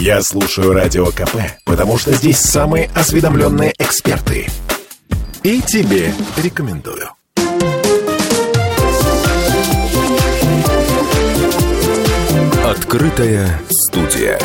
Я слушаю Радио КП, потому что здесь самые осведомленные эксперты. И тебе рекомендую. Открытая студия.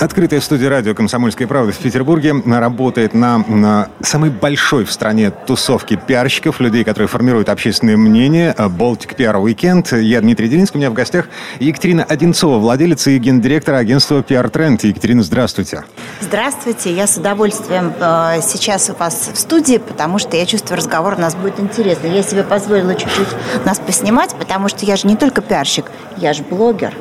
Открытая студия радио «Комсомольская правда» в Петербурге работает на, на самой большой в стране тусовке пиарщиков, людей, которые формируют общественное мнение. Baltic PR Weekend. Я Дмитрий Делинский. У меня в гостях Екатерина Одинцова, владелица и гендиректора агентства PR Trend. Екатерина, здравствуйте. Здравствуйте. Я с удовольствием э, сейчас у вас в студии, потому что я чувствую, разговор у нас будет интересный. Я себе позволила чуть-чуть нас поснимать, потому что я же не только пиарщик, я же блогер.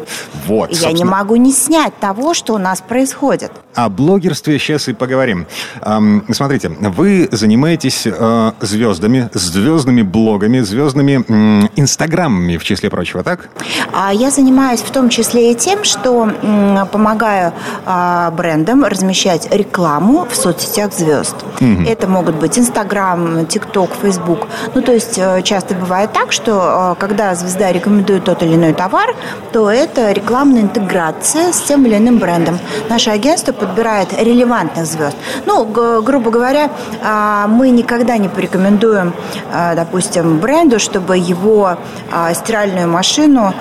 Вот, и я не могу не снять того, что у нас происходит. О блогерстве сейчас и поговорим. Эм, смотрите, вы занимаетесь э, звездами, звездными блогами, звездными э, инстаграмами, в числе прочего, так? А я занимаюсь в том числе и тем, что э, помогаю э, брендам размещать рекламу в соцсетях звезд. Угу. Это могут быть Инстаграм, ТикТок, Фейсбук. Ну, то есть э, часто бывает так, что э, когда звезда рекомендует тот или иной товар, то это рекламная интеграция с тем или иным брендом. Наше агентство подбирает релевантных звезд. Ну, грубо говоря, а, мы никогда не порекомендуем, а, допустим, бренду, чтобы его а, стиральную машину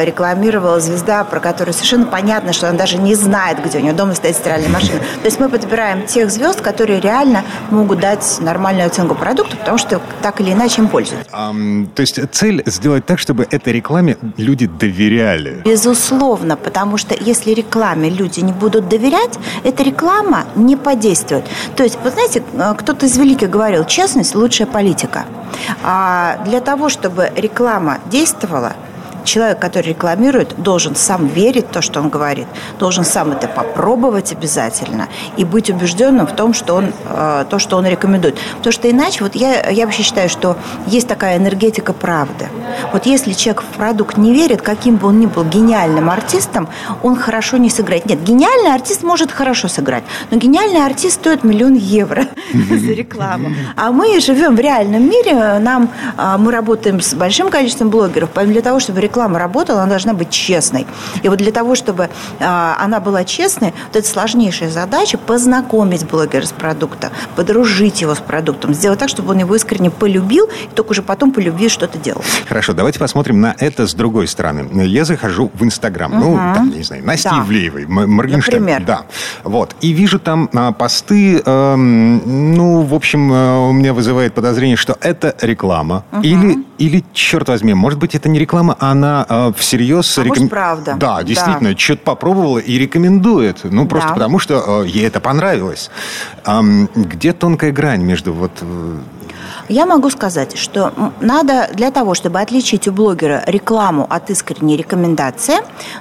рекламировала звезда, про которую совершенно понятно, что она даже не знает, где у нее дома стоит стиральная машина. То есть мы подбираем тех звезд, которые реально могут дать нормальную оценку продукту, потому что так или иначе им пользуются. Um, то есть цель сделать так, чтобы этой рекламе люди доверяли? Безусловно, потому что если рекламе люди не будут доверять, эта реклама не подействует. То есть, вы знаете, э, кто-то из великих говорил, честность – лучшая политика. А для того, чтобы реклама действовала – человек, который рекламирует, должен сам верить в то, что он говорит, должен сам это попробовать обязательно и быть убежденным в том, что он, э, то, что он рекомендует. Потому что иначе, вот я, я вообще считаю, что есть такая энергетика правды. Вот если человек в продукт не верит, каким бы он ни был гениальным артистом, он хорошо не сыграет. Нет, гениальный артист может хорошо сыграть, но гениальный артист стоит миллион евро за рекламу. А мы живем в реальном мире, нам, а, мы работаем с большим количеством блогеров, для того, чтобы реклама реклама работала, она должна быть честной. И вот для того, чтобы а, она была честной, вот это сложнейшая задача познакомить блогера с продуктом, подружить его с продуктом, сделать так, чтобы он его искренне полюбил, и только уже потом по любви что-то делал. Хорошо, давайте посмотрим на это с другой стороны. Я захожу в Инстаграм, угу. ну, там, не знаю, Насти да. Ивлеевой, Моргенштерн. Например. Да. Вот. И вижу там а, посты, э, ну, в общем, э, у меня вызывает подозрение, что это реклама. Угу. Или, или, черт возьми, может быть, это не реклама, а она э, всерьез... А реком... может, правда. Да, действительно, да. что-то попробовала и рекомендует. Ну, просто да. потому, что э, ей это понравилось. Э, где тонкая грань между вот... Э, я могу сказать, что надо для того, чтобы отличить у блогера рекламу от искренней рекомендации,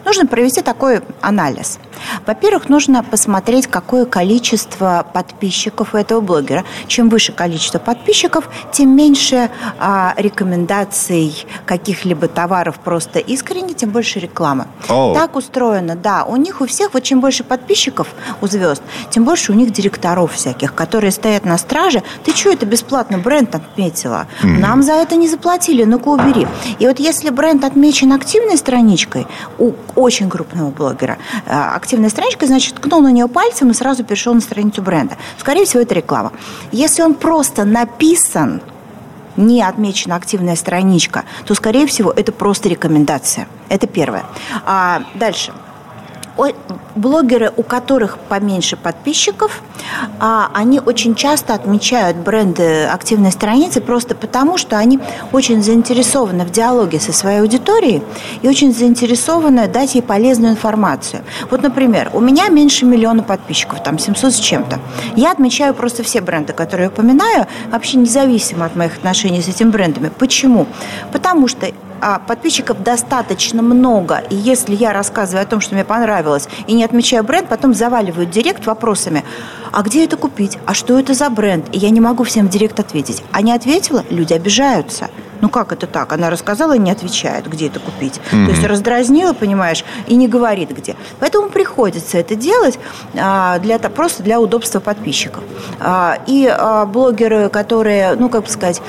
нужно провести такой анализ. Во-первых, нужно посмотреть, какое количество подписчиков у этого блогера. Чем выше количество подписчиков, тем меньше а, рекомендаций каких-либо товаров просто искренне, тем больше рекламы. Oh. Так устроено, да. У них у всех, вот чем больше подписчиков у звезд, тем больше у них директоров всяких, которые стоят на страже. Ты что, это бесплатно бренд отметила? Mm-hmm. Нам за это не заплатили, ну-ка убери. И вот если бренд отмечен активной страничкой у очень крупного блогера, а, активная страничка, значит, ткнул на нее пальцем и сразу перешел на страницу бренда. Скорее всего, это реклама. Если он просто написан, не отмечена активная страничка, то, скорее всего, это просто рекомендация. Это первое. А дальше – блогеры, у которых поменьше подписчиков, а, они очень часто отмечают бренды активной страницы просто потому, что они очень заинтересованы в диалоге со своей аудиторией и очень заинтересованы дать ей полезную информацию. Вот, например, у меня меньше миллиона подписчиков, там 700 с чем-то. Я отмечаю просто все бренды, которые я упоминаю, вообще независимо от моих отношений с этими брендами. Почему? Потому что а подписчиков достаточно много, и если я рассказываю о том, что мне понравилось, и не отмечаю бренд, потом заваливают директ вопросами, а где это купить, а что это за бренд, и я не могу всем в директ ответить. А не ответила, люди обижаются. Ну как это так? Она рассказала и не отвечает, где это купить. Mm-hmm. То есть раздразнила, понимаешь, и не говорит где. Поэтому приходится это делать а, для, просто для удобства подписчиков. А, и а, блогеры, которые, ну как бы сказать,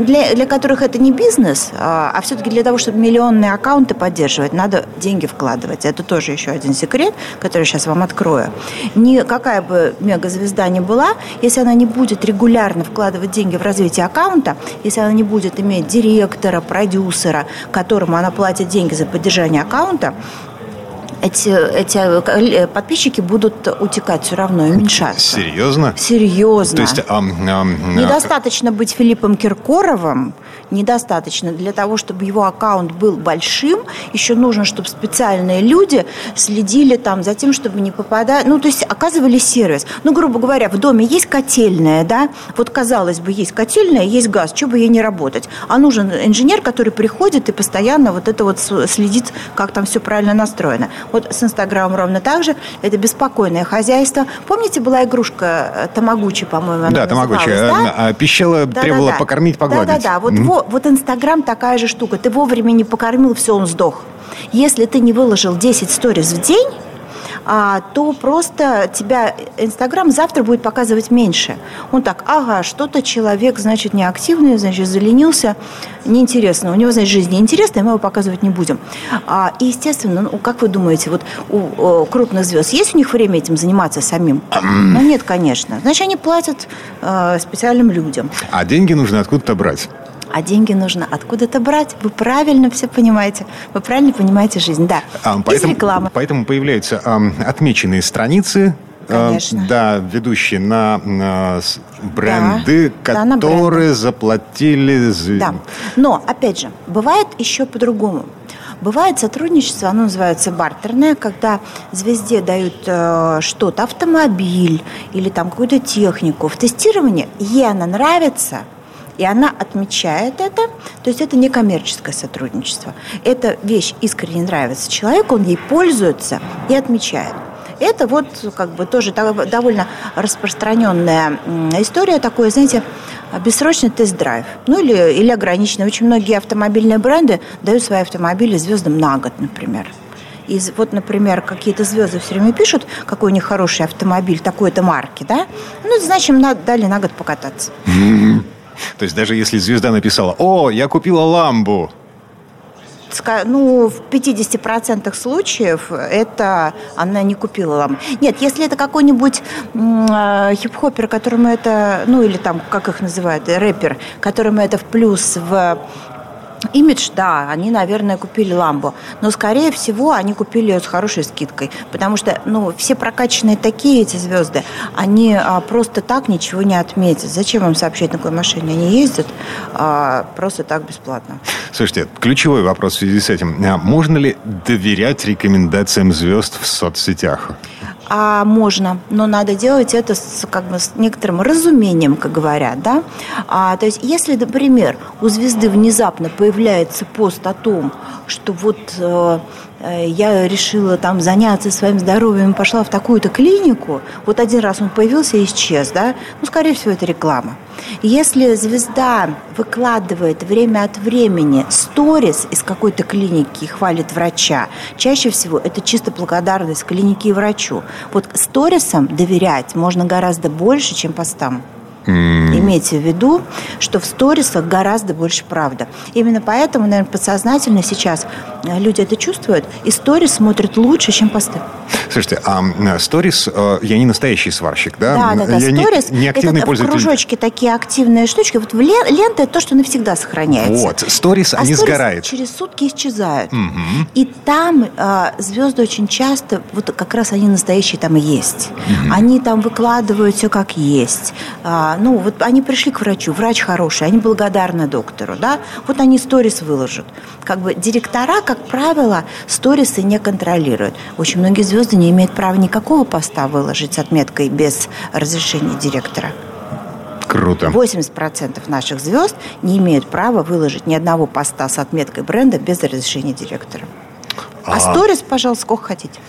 для, для которых это не бизнес, а, а все-таки для того, чтобы миллионные аккаунты поддерживать, надо деньги вкладывать. Это тоже еще один секрет, который сейчас вам открою. Никакая бы мегазвезда ни была, если она не будет регулярно вкладывать деньги в развитие аккаунта, если она не будет иметь директора, продюсера, которому она платит деньги за поддержание аккаунта, эти, эти э, подписчики будут утекать все равно уменьшаться. Серьезно? Серьезно. То есть, а, а, Недостаточно быть Филиппом Киркоровым, недостаточно. Для того, чтобы его аккаунт был большим, еще нужно, чтобы специальные люди следили там за тем, чтобы не попадать... Ну, то есть оказывали сервис. Ну, грубо говоря, в доме есть котельная, да? Вот, казалось бы, есть котельная, есть газ, что бы ей не работать. А нужен инженер, который приходит и постоянно вот это вот следит, как там все правильно настроено. Вот с Инстаграмом ровно так же. Это беспокойное хозяйство. Помните, была игрушка э, Тамагучи, по-моему, Да, Тамагучи. Да? А, пищала да, требовала да, да. покормить, погладить. Да-да-да. Вот, mm-hmm. вот Инстаграм такая же штука. Ты вовремя не покормил, все, он сдох. Если ты не выложил 10 сториз в день, то просто тебя Инстаграм завтра будет показывать меньше. Он так, ага, что-то человек, значит, неактивный, значит, заленился, неинтересно. У него, значит, жизнь неинтересная, мы его показывать не будем. А, и, естественно, ну, как вы думаете, вот у крупных звезд есть у них время этим заниматься самим? Ну, нет, конечно. Значит, они платят э, специальным людям. А деньги нужно откуда-то брать а деньги нужно откуда-то брать. Вы правильно все понимаете. Вы правильно понимаете жизнь. Да. А, поэтому, рекламы. Поэтому появляются а, отмеченные страницы, Конечно. Да, ведущие на, на бренды, да, которые да, бренды. заплатили. Да. Но, опять же, бывает еще по-другому. Бывает сотрудничество, оно называется бартерное, когда звезде дают э, что-то, автомобиль или там какую-то технику. В тестировании ей она нравится – и она отмечает это. То есть это не коммерческое сотрудничество. Эта вещь искренне нравится человеку, он ей пользуется и отмечает. Это вот как бы тоже довольно распространенная история, такое, знаете, бессрочный тест-драйв. Ну или, или ограниченный. Очень многие автомобильные бренды дают свои автомобили звездам на год, например. И вот, например, какие-то звезды все время пишут, какой у них хороший автомобиль такой-то марки, да? Ну, значит, им дали на год покататься. То есть даже если звезда написала «О, я купила ламбу», ну, в 50% случаев это она не купила ламбу. Нет, если это какой-нибудь э, хип-хопер, которому это, ну, или там, как их называют, рэпер, которому это в плюс в Имидж, да, они, наверное, купили ламбу, но, скорее всего, они купили ее с хорошей скидкой, потому что, ну, все прокачанные такие эти звезды, они а, просто так ничего не отметят. Зачем им сообщать, на какой машине они ездят, а, просто так бесплатно. Слушайте, ключевой вопрос в связи с этим. А можно ли доверять рекомендациям звезд в соцсетях? А можно, но надо делать это с, как бы, с некоторым разумением, как говорят, да. А, то есть, если, например, у звезды внезапно появляется пост о том, что вот э, я решила там заняться своим здоровьем, пошла в такую-то клинику, вот один раз он появился и исчез, да, ну, скорее всего, это реклама. Если звезда выкладывает время от времени сторис из какой-то клиники и хвалит врача, чаще всего это чисто благодарность клинике и врачу. Вот сторисам доверять можно гораздо больше, чем постам. Имейте в виду, что в сторисах гораздо больше правда. Именно поэтому, наверное, подсознательно сейчас э, люди это чувствуют, и сторис смотрят лучше, чем посты. Слушайте, а сторис, э, я не настоящий сварщик, да? Да, да, да. Я сторис, не, не активный это пользователь. кружочки такие активные штучки. Вот лента – это то, что навсегда сохраняется. Вот, сторис, а они сгорают. через сутки исчезают. Угу. И там э, звезды очень часто, вот как раз они настоящие там и есть. Угу. Они там выкладывают все как есть. А, ну, вот они пришли к врачу, врач хороший, они благодарны доктору, да, вот они сторис выложат. Как бы директора, как правило, сторисы не контролируют. Очень многие звезды не имеют права никакого поста выложить с отметкой без разрешения директора. Круто. 80% наших звезд не имеют права выложить ни одного поста с отметкой бренда без разрешения директора. А, а сторис, пожалуйста, сколько хотите.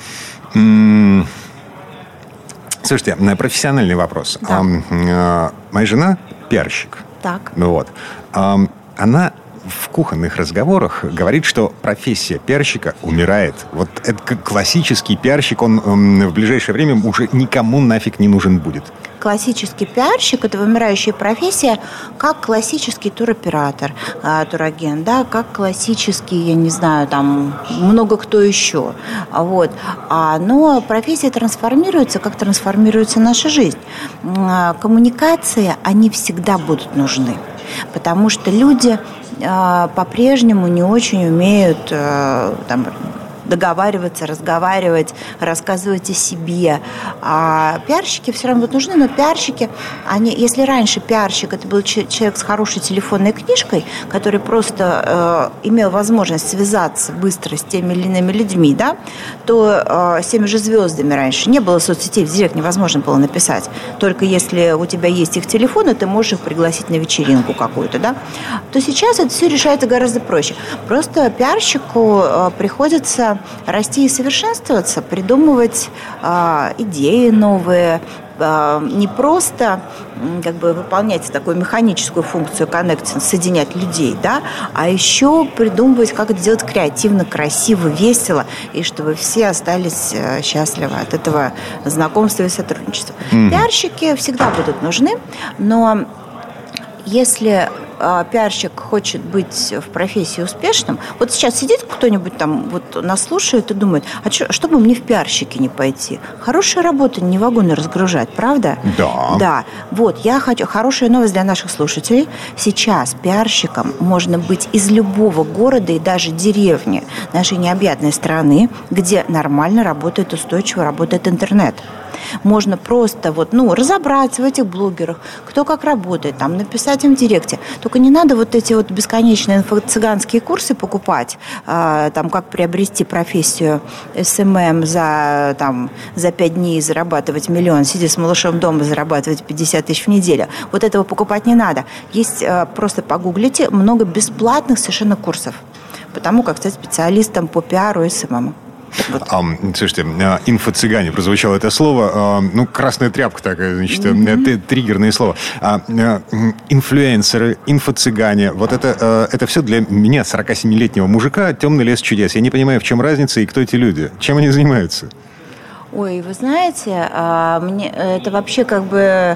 Слушайте, профессиональный вопрос. Да. А, моя жена пиарщик. Так. Вот. А, она кухонных разговорах говорит, что профессия пиарщика умирает. Вот это классический пиарщик, он эм, в ближайшее время уже никому нафиг не нужен будет классический пиарщик – это вымирающая профессия, как классический туроператор, а, турагент, да, как классический, я не знаю, там много кто еще. Вот. А, но профессия трансформируется, как трансформируется наша жизнь. А, коммуникации, они всегда будут нужны потому что люди по-прежнему не очень умеют там, договариваться, разговаривать, рассказывать о себе. А пиарщики все равно будут нужны, но пиарщики, они, если раньше пиарщик это был человек с хорошей телефонной книжкой, который просто э, имел возможность связаться быстро с теми или иными людьми, да, то э, с теми же звездами раньше не было соцсетей, в директ невозможно было написать. Только если у тебя есть их телефоны, ты можешь их пригласить на вечеринку какую-то, да, то сейчас это все решается гораздо проще. Просто пиарщику э, приходится расти и совершенствоваться, придумывать э, идеи новые, э, не просто как бы выполнять такую механическую функцию коннектинг, соединять людей, да, а еще придумывать, как это делать креативно, красиво, весело, и чтобы все остались э, счастливы от этого знакомства и сотрудничества. Mm-hmm. Пиарщики всегда будут нужны, но если э, пиарщик хочет быть в профессии успешным, вот сейчас сидит кто-нибудь там, вот нас слушает и думает, а что, что бы мне в пиарщике не пойти? Хорошая работа, не вагоны разгружать, правда? Да. Да. Вот, я хочу, хорошая новость для наших слушателей. Сейчас пиарщиком можно быть из любого города и даже деревни нашей необъятной страны, где нормально работает, устойчиво работает интернет. Можно просто вот, ну, разобраться в этих блогерах, кто как работает, там, написать им в директе. Только не надо вот эти вот бесконечные инфо-цыганские курсы покупать, э, там, как приобрести профессию SMM за, там, за 5 дней зарабатывать миллион, сидя с малышом дома, зарабатывать 50 тысяч в неделю. Вот этого покупать не надо. Есть, э, просто погуглите, много бесплатных совершенно курсов по тому, как стать специалистом по пиару и SMM. Вот. А, слушайте, а, инфо-цыгане, прозвучало это слово. А, ну, красная тряпка такая, значит, mm-hmm. триггерное слово. А, инфлюенсеры, инфо-цыгане, вот это, это все для меня, 47-летнего мужика, темный лес чудес. Я не понимаю, в чем разница и кто эти люди, чем они занимаются. Ой, вы знаете, мне это вообще как бы Э,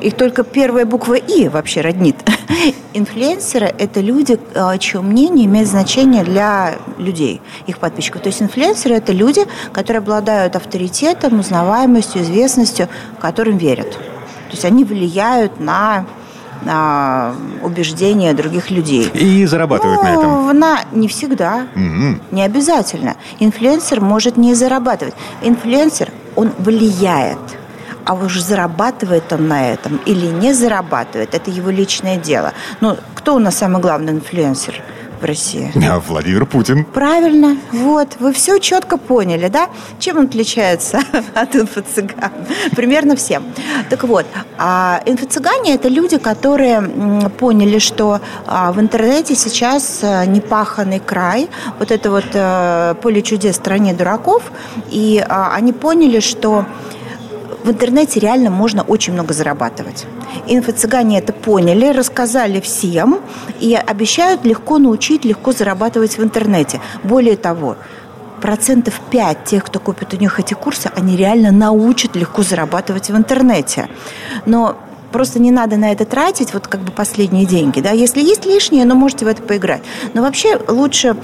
их только первая буква «и» вообще роднит. Инфлюенсеры – это люди, э, чье мнение имеет значение для людей, их подписчиков. То есть инфлюенсеры – это люди, которые обладают авторитетом, узнаваемостью, известностью, которым верят. То есть они влияют на на убеждения других людей. И зарабатывают ну, на этом? На, не всегда. Угу. Не обязательно. Инфлюенсер может не зарабатывать. Инфлюенсер, он влияет а уж зарабатывает он на этом или не зарабатывает, это его личное дело. Но кто у нас самый главный инфлюенсер? в России? А, Владимир Путин. Правильно. Вот. Вы все четко поняли, да? Чем он отличается от инфо-цыган? Примерно всем. Так вот, а инфо-цыгане – это люди, которые поняли, что а, в интернете сейчас а, непаханный край, вот это вот э, поле чудес стране дураков, и они поняли, что в интернете реально можно очень много зарабатывать. Инфо-цыгане это поняли, рассказали всем и обещают легко научить, легко зарабатывать в интернете. Более того, процентов 5 тех, кто купит у них эти курсы, они реально научат легко зарабатывать в интернете. Но просто не надо на это тратить вот как бы последние деньги. Да? Если есть лишние, ну, можете в это поиграть. Но вообще лучше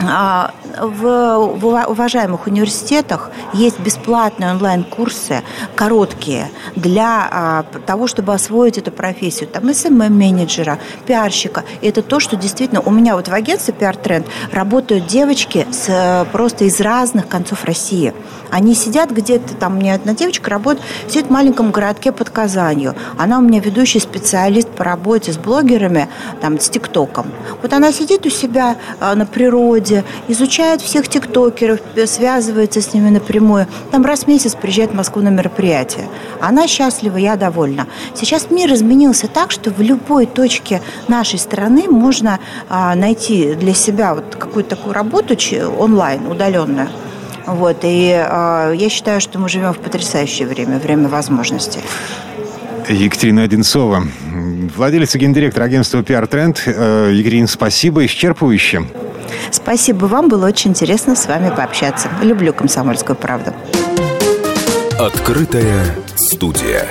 а, в, уважаемых университетах есть бесплатные онлайн-курсы, короткие, для а, того, чтобы освоить эту профессию. Там SMM-менеджера, пиарщика. И это то, что действительно... У меня вот в агентстве Trend работают девочки с, просто из разных концов России. Они сидят где-то, там у меня одна девочка работает, сидит в маленьком городке под Казанью. Она у меня ведущий специалист по работе с блогерами, там, с ТикТоком. Вот она сидит у себя а, на природе, изучает всех тиктокеров, связывается с ними напрямую. Там раз в месяц приезжает в Москву на мероприятие. Она счастлива, я довольна. Сейчас мир изменился так, что в любой точке нашей страны можно а, найти для себя вот какую-то такую работу онлайн, удаленную. Вот, и э, я считаю, что мы живем в потрясающее время, время возможностей. Екатерина Одинцова, владелец и гендиректор агентства PR Trend. Э, Екатерина, спасибо, исчерпывающе. Спасибо вам, было очень интересно с вами пообщаться. Люблю комсомольскую правду. Открытая студия.